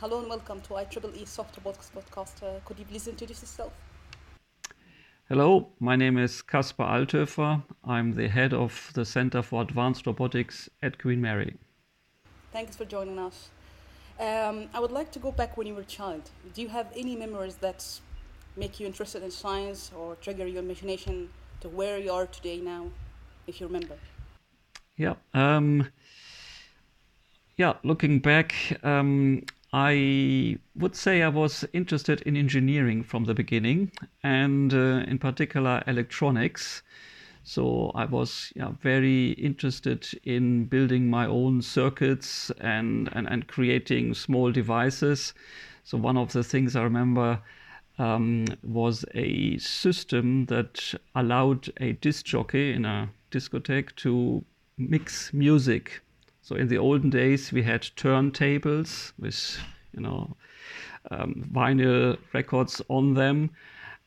Hello and welcome to IEEE Soft Robotics Podcast. Uh, could you please introduce yourself? Hello, my name is Kaspar Althoefer. I'm the head of the Center for Advanced Robotics at Queen Mary. Thanks for joining us. Um, I would like to go back when you were a child. Do you have any memories that make you interested in science or trigger your imagination to where you are today now, if you remember? Yeah. Um, yeah, looking back, um, I would say I was interested in engineering from the beginning, and uh, in particular electronics. So I was yeah, very interested in building my own circuits and, and, and creating small devices. So one of the things I remember um, was a system that allowed a disc jockey in a discotheque to mix music so in the olden days, we had turntables with, you know, um, vinyl records on them.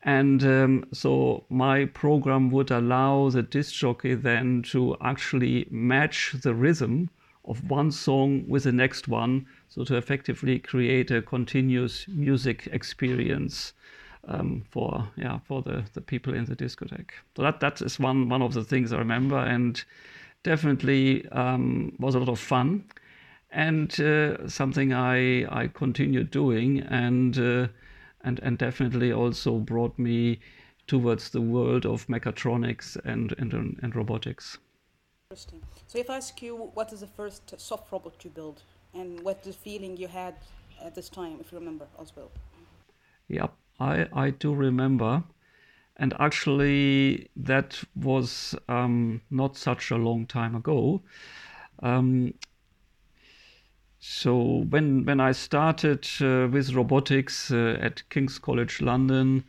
And um, so my program would allow the disc jockey then to actually match the rhythm of one song with the next one, so to effectively create a continuous music experience um, for yeah for the, the people in the discotheque. So that that is one one of the things I remember, and definitely um, was a lot of fun and uh, something I I continued doing and uh, and and definitely also brought me towards the world of mechatronics and and, and robotics. Interesting. So if I ask you what is the first soft robot you built and what the feeling you had at this time, if you remember as well. Yeah, I I do remember and actually that was um, not such a long time ago. Um, so when when I started uh, with robotics uh, at King's College London,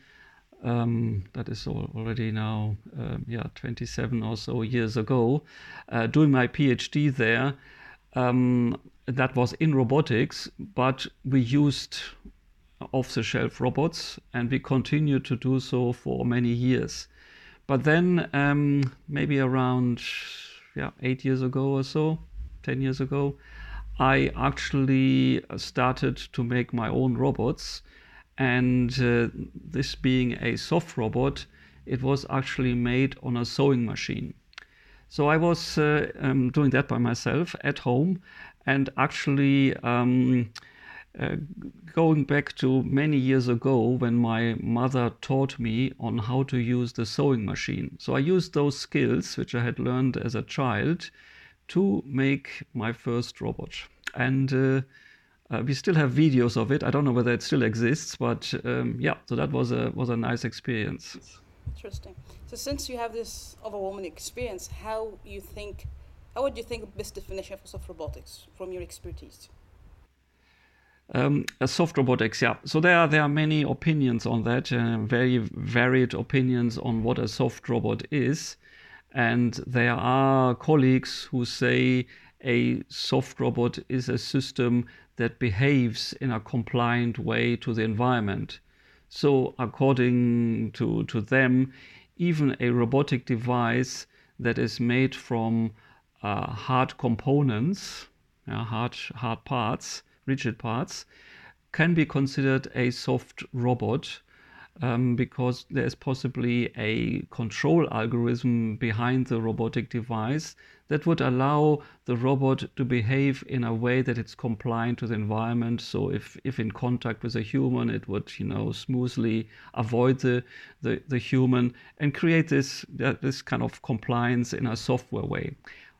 um, that is already now uh, yeah 27 or so years ago, uh, doing my PhD there. Um, that was in robotics, but we used off the shelf robots, and we continue to do so for many years. But then, um, maybe around yeah, eight years ago or so, 10 years ago, I actually started to make my own robots. And uh, this being a soft robot, it was actually made on a sewing machine. So I was uh, um, doing that by myself at home and actually um, uh, going back to many years ago when my mother taught me on how to use the sewing machine. So I used those skills, which I had learned as a child, to make my first robot. And uh, uh, we still have videos of it. I don't know whether it still exists, but um, yeah, so that was a was a nice experience. Interesting. So since you have this overwhelming experience, how you think, how would you think best definition of soft robotics from your expertise? Um, soft robotics, yeah. So there are there are many opinions on that, uh, very varied opinions on what a soft robot is, and there are colleagues who say a soft robot is a system that behaves in a compliant way to the environment. So according to to them, even a robotic device that is made from uh, hard components, uh, hard hard parts rigid parts, can be considered a soft robot um, because there's possibly a control algorithm behind the robotic device that would allow the robot to behave in a way that it's compliant to the environment. So if, if in contact with a human, it would, you know, smoothly avoid the, the, the human and create this, this kind of compliance in a software way.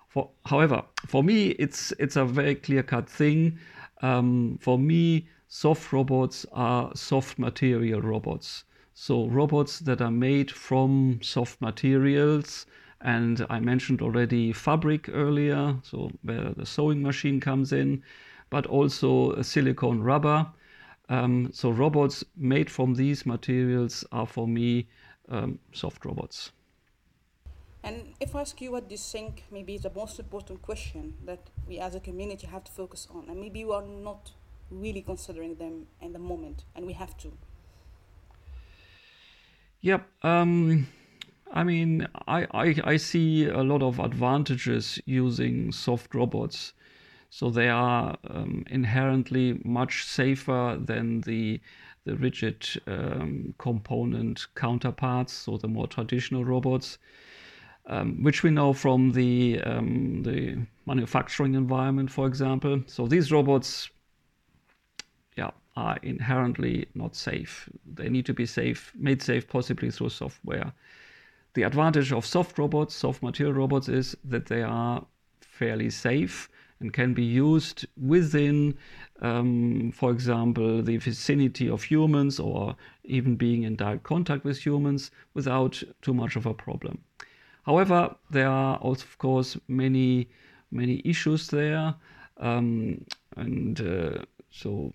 For, however, for me, it's, it's a very clear cut thing. Um, for me, soft robots are soft material robots. So robots that are made from soft materials. And I mentioned already fabric earlier, so where the sewing machine comes in, but also silicone rubber. Um, so robots made from these materials are for me um, soft robots. And if I ask you what do you think maybe is the most important question that we as a community have to focus on, and maybe we are not really considering them in the moment, and we have to. Yep. Um, I mean, I, I, I see a lot of advantages using soft robots. So they are um, inherently much safer than the the rigid um, component counterparts, so the more traditional robots um, which we know from the um, the manufacturing environment, for example. So these robots, yeah, are inherently not safe. They need to be safe, made safe, possibly through software. The advantage of soft robots, soft material robots, is that they are fairly safe and can be used within, um, for example, the vicinity of humans or even being in direct contact with humans without too much of a problem. However, there are also, of course, many many issues there, um, and uh, so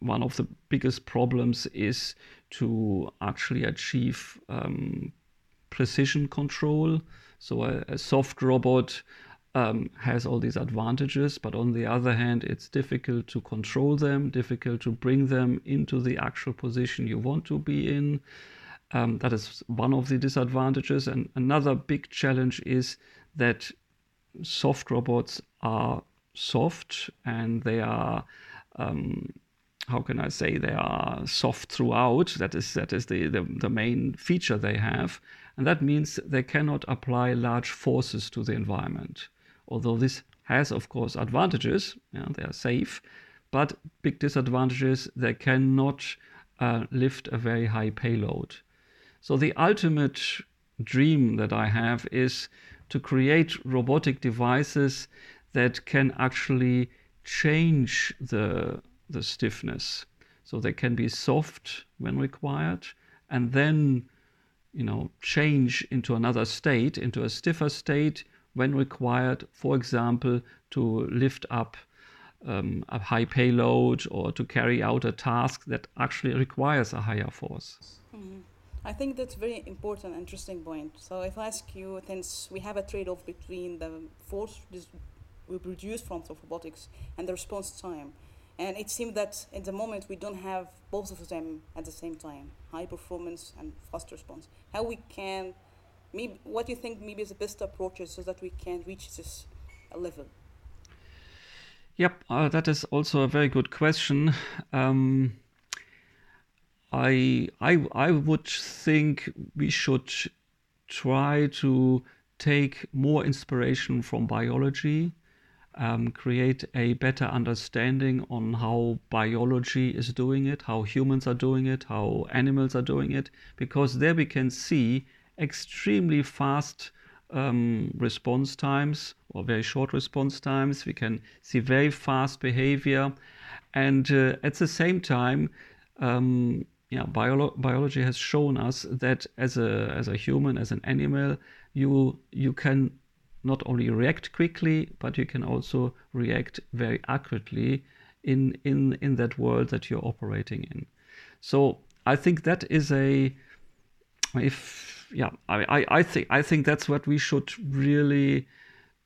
one of the biggest problems is to actually achieve um, precision control. So a, a soft robot um, has all these advantages, but on the other hand, it's difficult to control them, difficult to bring them into the actual position you want to be in. Um, that is one of the disadvantages. And another big challenge is that soft robots are soft and they are. Um, how can I say they are soft throughout? That is that is the, the, the main feature they have, and that means they cannot apply large forces to the environment. Although this has, of course, advantages, they are safe, but big disadvantages they cannot uh, lift a very high payload. So the ultimate dream that I have is to create robotic devices that can actually change the, the stiffness. So they can be soft when required and then you know change into another state, into a stiffer state when required, for example, to lift up um, a high payload or to carry out a task that actually requires a higher force. Mm-hmm. I think that's very important, interesting point. So if I ask you, since we have a trade-off between the force we produce from robotics and the response time, and it seems that at the moment we don't have both of them at the same time, high performance and fast response. How we can, maybe, what do you think maybe is the best approaches so that we can reach this level? Yep, uh, that is also a very good question. Um, I I I would think we should try to take more inspiration from biology, um, create a better understanding on how biology is doing it, how humans are doing it, how animals are doing it, because there we can see extremely fast um, response times or very short response times. We can see very fast behavior, and uh, at the same time. Um, yeah, biolo- biology has shown us that as a as a human, as an animal, you you can not only react quickly, but you can also react very accurately in in in that world that you're operating in. So I think that is a if yeah I, I, I think I think that's what we should really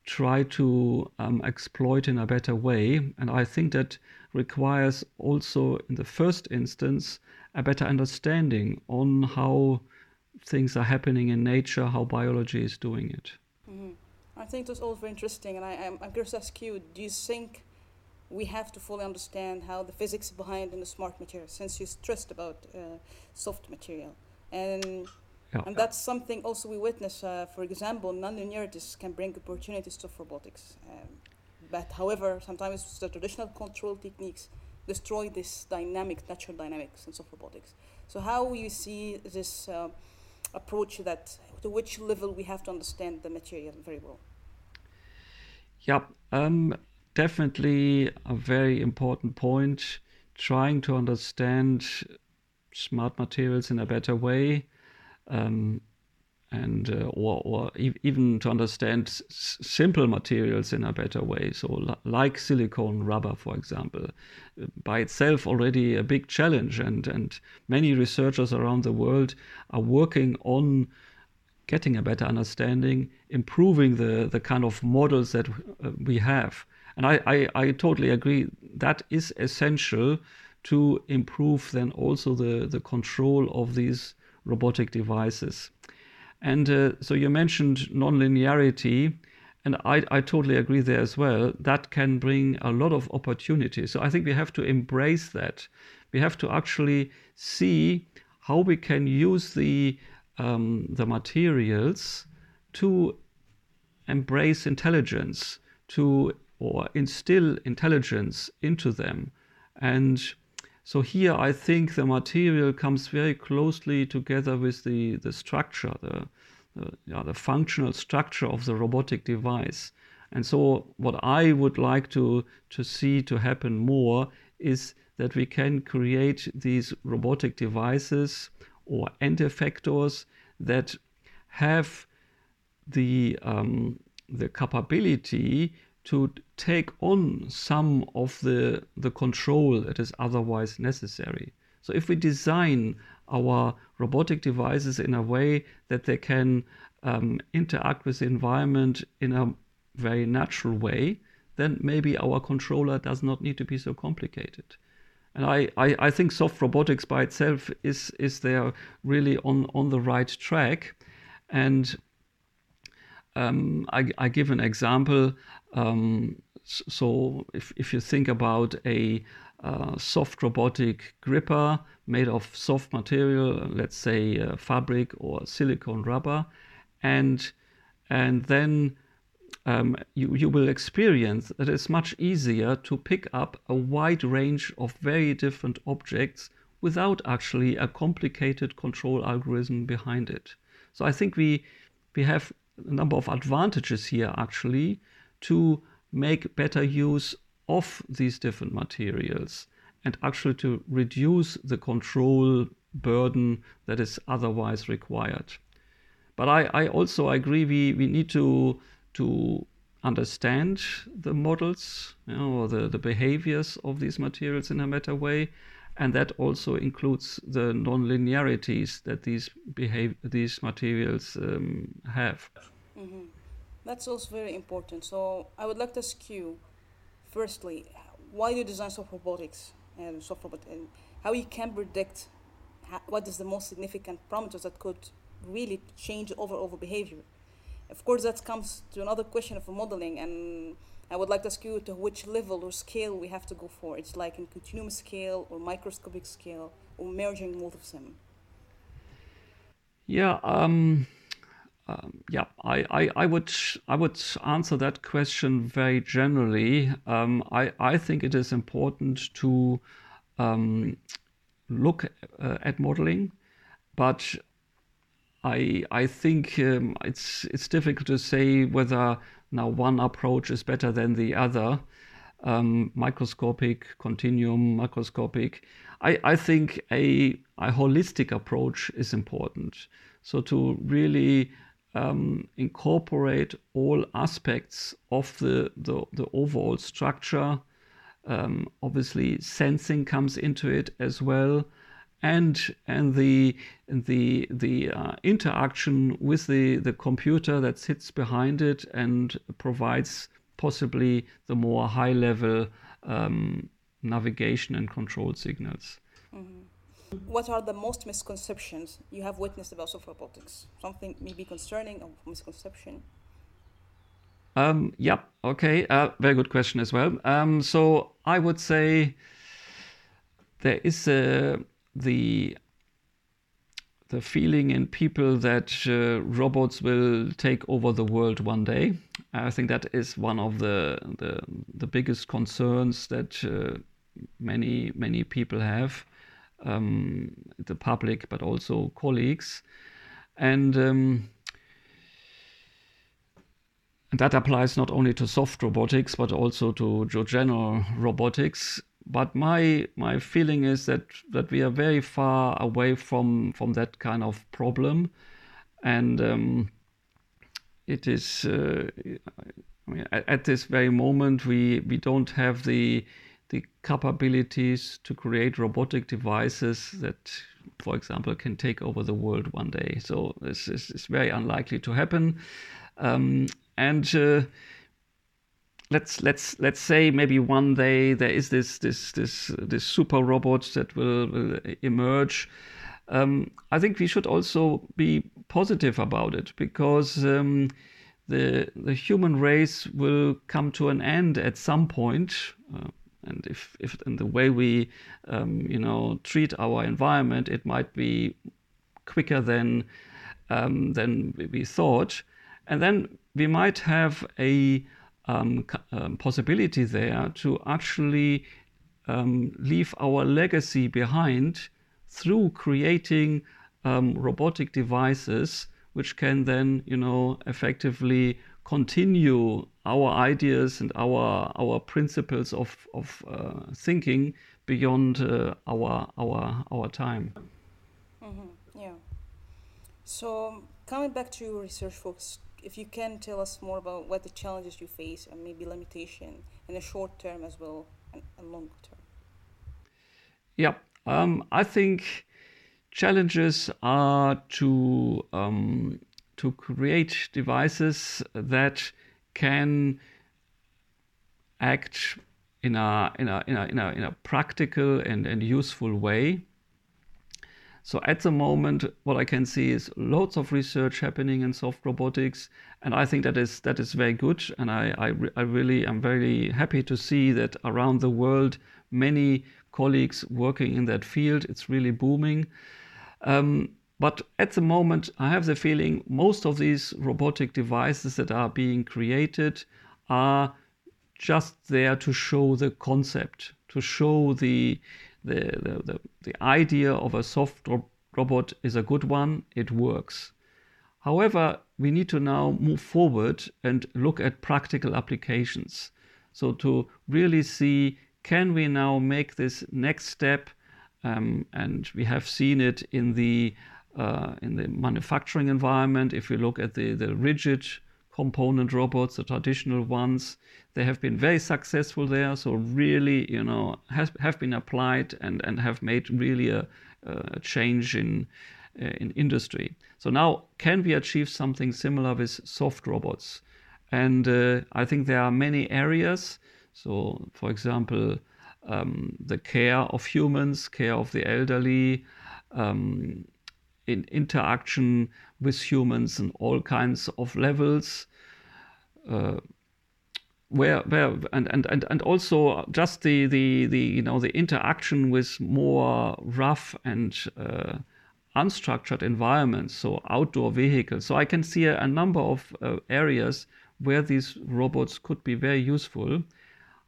try to um, exploit in a better way, and I think that requires also in the first instance a better understanding on how things are happening in nature, how biology is doing it. Mm-hmm. I think that's all very interesting, and I, am I'm curious to ask you: Do you think we have to fully understand how the physics behind in the smart material, since you stressed about uh, soft material, and yeah. and that's something also we witness. Uh, for example, nonlinearities can bring opportunities to robotics, um, but however, sometimes the traditional control techniques destroy this dynamic, natural dynamics in soft robotics. So how you see this uh, approach that to which level we have to understand the material very well? Yeah, um, definitely a very important point. Trying to understand smart materials in a better way. Um, and uh, or, or even to understand s- simple materials in a better way. So, l- like silicone rubber, for example, by itself already a big challenge, and and many researchers around the world are working on getting a better understanding, improving the the kind of models that uh, we have. And I, I, I totally agree that is essential to improve then also the, the control of these robotic devices. And uh, so you mentioned nonlinearity, and I, I totally agree there as well. That can bring a lot of opportunities. So I think we have to embrace that. We have to actually see how we can use the um, the materials to embrace intelligence, to or instill intelligence into them. And so here I think the material comes very closely together with the, the structure, the, the, yeah, the functional structure of the robotic device. And so what I would like to, to see to happen more is that we can create these robotic devices or end effectors that have the, um, the capability to take on some of the, the control that is otherwise necessary. So if we design our robotic devices in a way that they can um, interact with the environment in a very natural way, then maybe our controller does not need to be so complicated. And I, I, I think soft robotics by itself is, is there really on, on the right track. And um, I, I, give an example. Um, so if, if you think about a uh, soft robotic gripper made of soft material, let's say uh, fabric or silicone rubber, and and then um, you, you will experience that it's much easier to pick up a wide range of very different objects without actually a complicated control algorithm behind it. So I think we we have a number of advantages here actually to make better use of these different materials and actually to reduce the control burden that is otherwise required. But I, I also agree we, we need to, to understand the models you know, or the, the behaviors of these materials in a better way. And that also includes the non-linearities that these behave these materials um, have. Mm-hmm. That's also very important. So I would like to ask you, firstly, why do you design soft robotics and soft robot, and how you can predict what is the most significant parameters that could really change overall behavior. Of course, that comes to another question of modeling, and I would like to ask you to which level or scale we have to go for. It's like in continuum scale or microscopic scale or merging both of them. Yeah. Um um, yeah, I, I, I, would I would answer that question very generally. Um, I, I think it is important to um, look uh, at modeling, but I I think um, it's it's difficult to say whether now one approach is better than the other. Um, microscopic, continuum, macroscopic. I, I think a, a holistic approach is important. So to really um, incorporate all aspects of the, the, the overall structure. Um, obviously, sensing comes into it as well, and and the the the uh, interaction with the the computer that sits behind it and provides possibly the more high level um, navigation and control signals. Mm-hmm what are the most misconceptions you have witnessed about soft robotics? Something maybe concerning or misconception? Um, yeah, okay. Uh, very good question as well. Um, so I would say there is uh, the the feeling in people that uh, robots will take over the world one day. I think that is one of the the, the biggest concerns that uh, many many people have um, the public, but also colleagues. And, um, that applies not only to soft robotics, but also to, to general robotics. But my my feeling is that that we are very far away from from that kind of problem, and um, it is. Uh, I mean, at, at, this very moment, we we don't have the the capabilities to create robotic devices that, for example, can take over the world one day. So this is, very unlikely to happen. Um, and uh, let's let's let's say maybe one day there is this this this this super robot that will, will emerge. Um, I think we should also be positive about it because um, the the human race will come to an end at some point. Uh, and if, if in the way we um, you know treat our environment, it might be quicker than um, than we thought, and then we might have a um, um, possibility there to actually um, leave our legacy behind through creating um, robotic devices which can then, you know, effectively continue our ideas and our our principles of of uh, thinking beyond uh, our our our time. Mm-hmm. Yeah. So coming back to your research focus if you can tell us more about what the challenges you face and maybe limitation in the short term as well and, and long term. Yeah, um, I think challenges are to um, to create devices that can act in a in a in a in a, in a practical and, and useful way so at the moment, what I can see is lots of research happening in soft robotics, and I think that is that is very good. And I I, I really am very happy to see that around the world many colleagues working in that field. It's really booming. Um, but at the moment, I have the feeling most of these robotic devices that are being created are just there to show the concept, to show the the, the, the, the idea of a soft robot is a good one, it works. However, we need to now move forward and look at practical applications. So, to really see can we now make this next step, um, and we have seen it in the uh, in the manufacturing environment. If we look at the, the rigid component robots, the traditional ones. They have been very successful there. So really, you know, has, have been applied and, and have made really a, a change in uh, in industry. So now, can we achieve something similar with soft robots? And uh, I think there are many areas. So, for example, um, the care of humans, care of the elderly, um, in interaction with humans and all kinds of levels. Uh, where where and, and and and also just the the the you know the interaction with more rough and uh, unstructured environments so outdoor vehicles so i can see a, a number of uh, areas where these robots could be very useful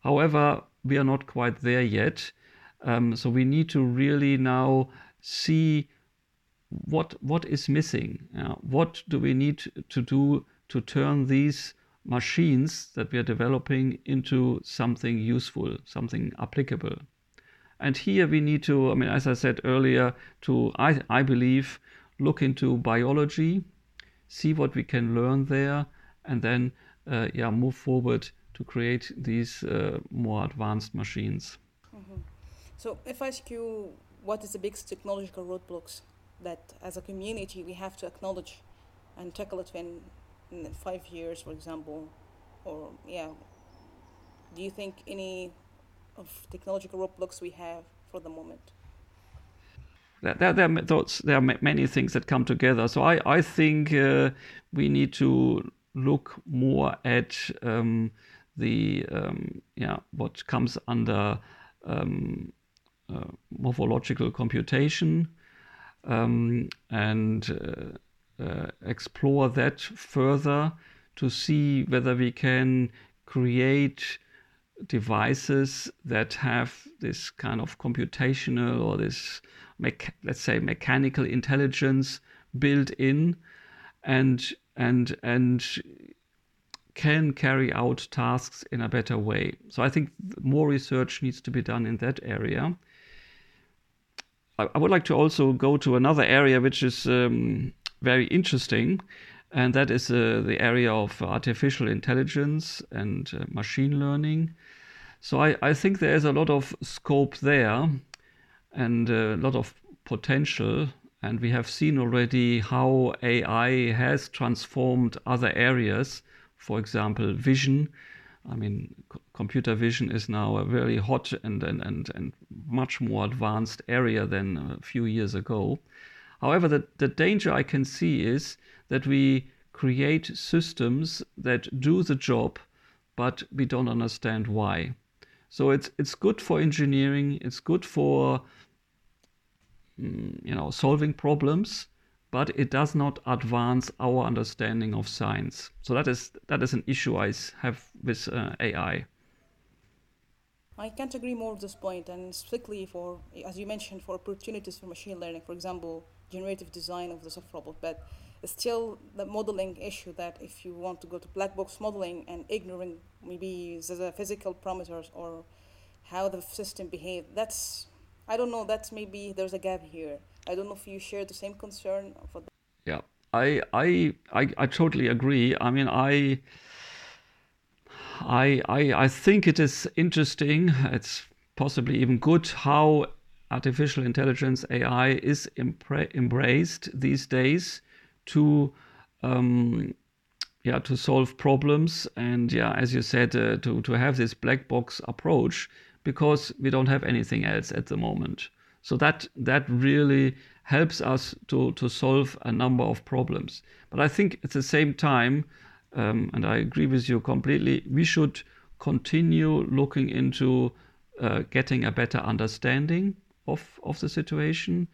however we are not quite there yet um, so we need to really now see what what is missing uh, what do we need to do to turn these machines that we are developing into something useful, something applicable. And here we need to, I mean, as I said earlier, to, I, I believe, look into biology, see what we can learn there, and then, uh, yeah, move forward to create these uh, more advanced machines. Mm-hmm. So, if I ask you, what is the biggest technological roadblocks that, as a community, we have to acknowledge and tackle it when in five years, for example, or yeah, do you think any of technological roadblocks we have for the moment? There, there, there, there are many things that come together. So I, I think uh, we need to look more at um, the um, yeah what comes under um, uh, morphological computation um, and uh, uh, explore that further to see whether we can create devices that have this kind of computational or this let's say mechanical intelligence built in and and and can carry out tasks in a better way. So i think more research needs to be done in that area i, would like to also go to another area which is um, very interesting, and that is uh, the area of artificial intelligence and uh, machine learning. So I, I think there is a lot of scope there and a lot of potential. And we have seen already how AI has transformed other areas, for example, vision. I mean, computer vision is now a very hot and, and, and, and much more advanced area than a few years ago. However, the, the danger I can see is that we create systems that do the job, but we don't understand why. So it's it's good for engineering. It's good for mm, you know solving problems, but it does not advance our understanding of science. So that is that is an issue I have with uh, AI. I can't agree more with this point, and strictly for, as you mentioned, for opportunities for machine learning, for example, generative design of the soft robot. But still, the modeling issue that if you want to go to black box modeling and ignoring maybe the physical parameters or how the system behaves, that's I don't know. That's maybe there's a gap here. I don't know if you share the same concern for. That. Yeah, I I I, I totally agree. I mean, I I, I, I think it is interesting, it's possibly even good how artificial intelligence AI is embraced these days to um, yeah to solve problems and yeah as you said uh, to to have this black box approach because we don't have anything else at the moment. So that that really helps us to to solve a number of problems. But i think at the same time um, and I agree with you completely, we should continue looking into uh, getting a better understanding of, of the situation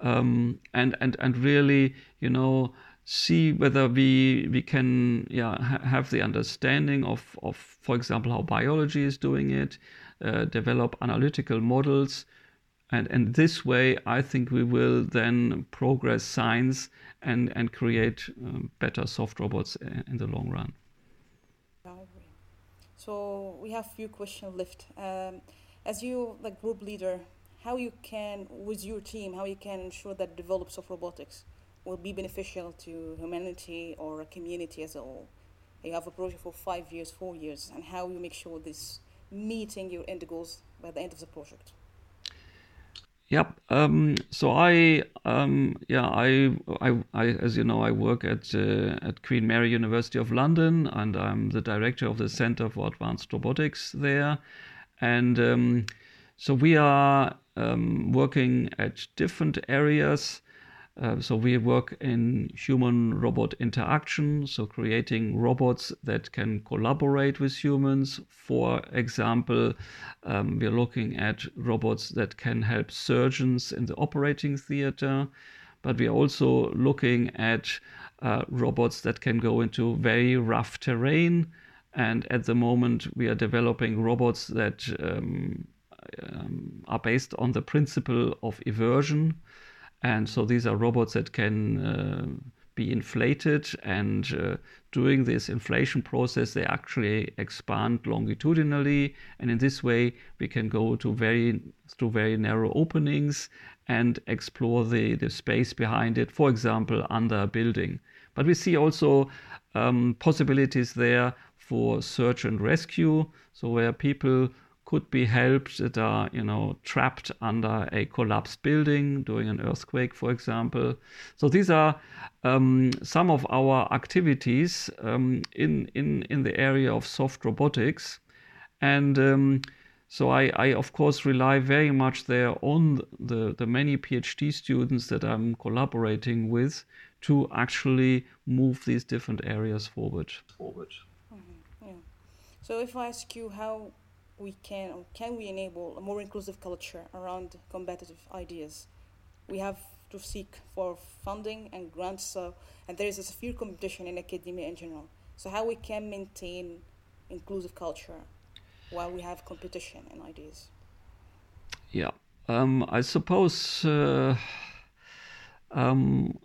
um, and, and, and really, you know, see whether we, we can yeah, ha- have the understanding of, of, for example, how biology is doing it, uh, develop analytical models. And, and this way, I think we will then progress science and and create um, better soft robots in the long run. So we have a few questions left. Um, as you like group leader, how you can with your team, how you can ensure that develops of robotics will be beneficial to humanity or a community as a whole. You have a project for five years, four years, and how you make sure this meeting your end goals by the end of the project. Yep. Um, so I, um, yeah, I, I, I, as you know, I work at uh, at Queen Mary University of London, and I'm the director of the Center for Advanced Robotics there. And um, so we are um, working at different areas. Uh, so we work in human robot interaction, so creating robots that can collaborate with humans. For example, um, we're looking at robots that can help surgeons in the operating theater, but we're also looking at uh, robots that can go into very rough terrain. And at the moment, we are developing robots that um, um, are based on the principle of eversion. And so these are robots that can uh, be inflated, and uh, during this inflation process, they actually expand longitudinally. And in this way, we can go to very through very narrow openings and explore the, the space behind it, for example, under a building. But we see also um, possibilities there for search and rescue, so where people could be helped that are you know trapped under a collapsed building during an earthquake for example so these are um, some of our activities um, in in in the area of soft robotics and um, so I, I of course rely very much there on the, the many PhD students that I'm collaborating with to actually move these different areas forward. Forward. Mm-hmm. Yeah. So if I ask you how we can or can we enable a more inclusive culture around competitive ideas? We have to seek for funding and grants. So, and there is a severe competition in academia in general. So, how we can maintain inclusive culture while we have competition in ideas? Yeah, um, I suppose. Uh, um,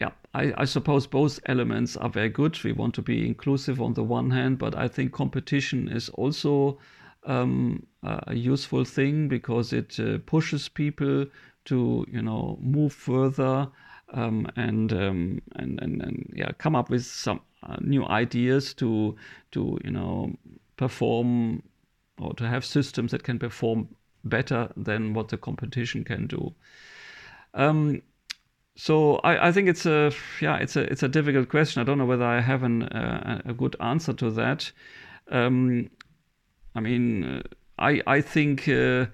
yeah, I, I, suppose both elements are very good. We want to be inclusive on the one hand, but I think competition is also um, a useful thing because it uh, pushes people to, you know, move further um, and, um, and and and yeah, come up with some uh, new ideas to to you know perform or to have systems that can perform better than what the competition can do. Um, so I, I, think it's a yeah it's a it's a difficult question. I don't know whether I have an, uh, a good answer to that. Um, I mean, uh, I I think uh,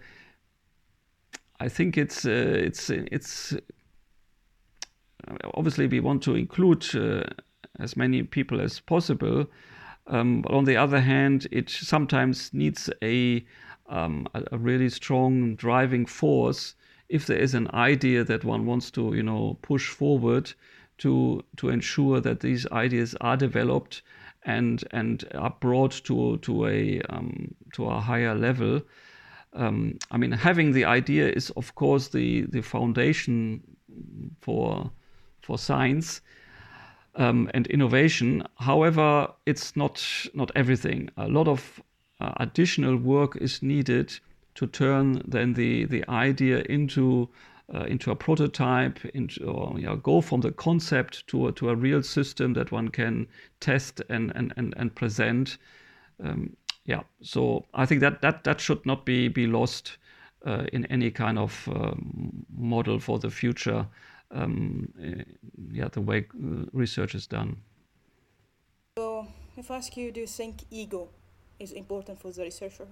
I think it's uh, it's it's obviously we want to include uh, as many people as possible. Um, but on the other hand, it sometimes needs a, um, a, a really strong driving force if there is an idea that one wants to, you know, push forward to to ensure that these ideas are developed and and are brought to to a um, to a higher level. Um, I mean, having the idea is of course the the foundation for for science um, and innovation. However, it's not not everything. A lot of uh, additional work is needed to turn then the the idea into uh, into a prototype, into or, you know, go from the concept to a, to a real system that one can test and and and, and present. Um, yeah, so I think that that that should not be be lost uh, in any kind of um, model for the future um, uh, yeah, the way uh, research is done. So, if I ask you, do you think ego is important for the researcher?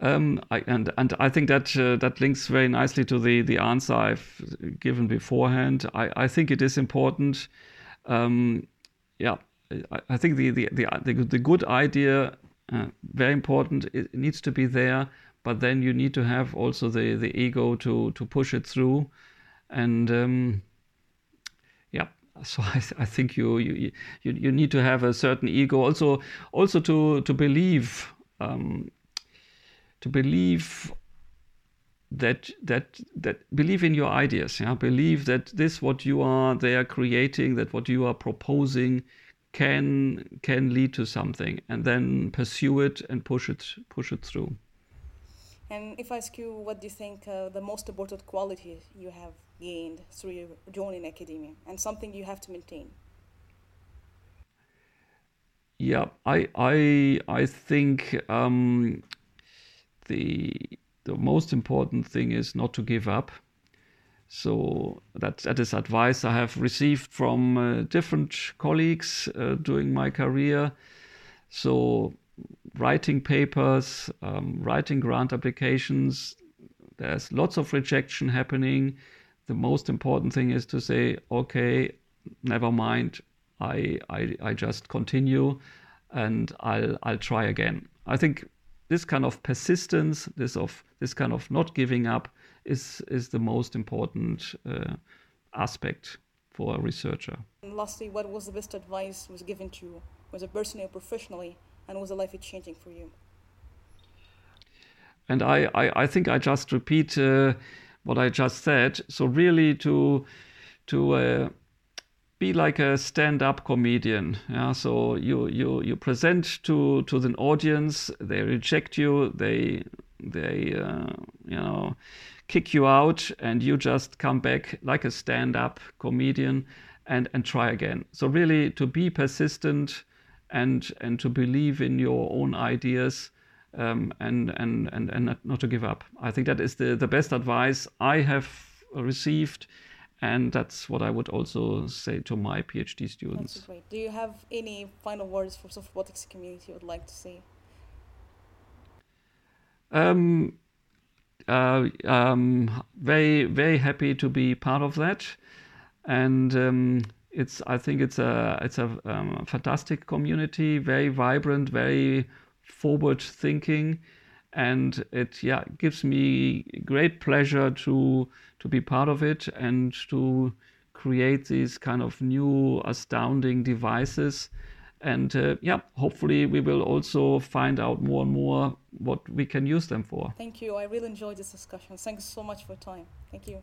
Um, I, and and I think that uh, that links very nicely to the the answer I've given beforehand. I, I think it is important. Um, yeah, I, I, think the the, the the good idea uh, very important. It needs to be there, but then you need to have also the the ego to to push it through and um, yeah so I, I think you, you you you need to have a certain ego also also to to believe um, to believe that that that believe in your ideas yeah believe that this what you are there creating that what you are proposing can can lead to something and then pursue it and push it push it through and if I ask you, what do you think uh, the most important quality you have gained through your journey in academia, and something you have to maintain? Yeah, I I I think um, the the most important thing is not to give up. So that that is advice I have received from uh, different colleagues uh, during my career. So writing papers, um, writing grant applications. There's lots of rejection happening. The most important thing is to say, okay, never mind. I, I, I just continue and I'll, I'll try again. I think this kind of persistence, this of this kind of not giving up, is is the most important uh, aspect for a researcher. And lastly, what was the best advice was given to you, whether personally or professionally, and was the life changing for you? And I, I, I think I just repeat uh, what I just said. So really to to uh, be like a stand-up comedian. Yeah. So you you you present to to the audience. They reject you. They they uh, you know kick you out, and you just come back like a stand-up comedian and and try again. So really to be persistent and and to believe in your own ideas um, and and and and not to give up. I think that is the the best advice I have received, and that's what I would also say to my PhD students. That's great. Do you have any final words for soft robotics community you would like to say? Um, uh, um, very very happy to be part of that, and um, it's I think it's a it's a um, fantastic community, very vibrant, very forward thinking, and it yeah gives me great pleasure to to be part of it and to create these kind of new astounding devices and uh, yeah hopefully we will also find out more and more what we can use them for thank you i really enjoyed this discussion thanks so much for time thank you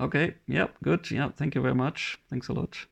Okay. Yeah. Good. Yeah. Thank you very much. Thanks a lot.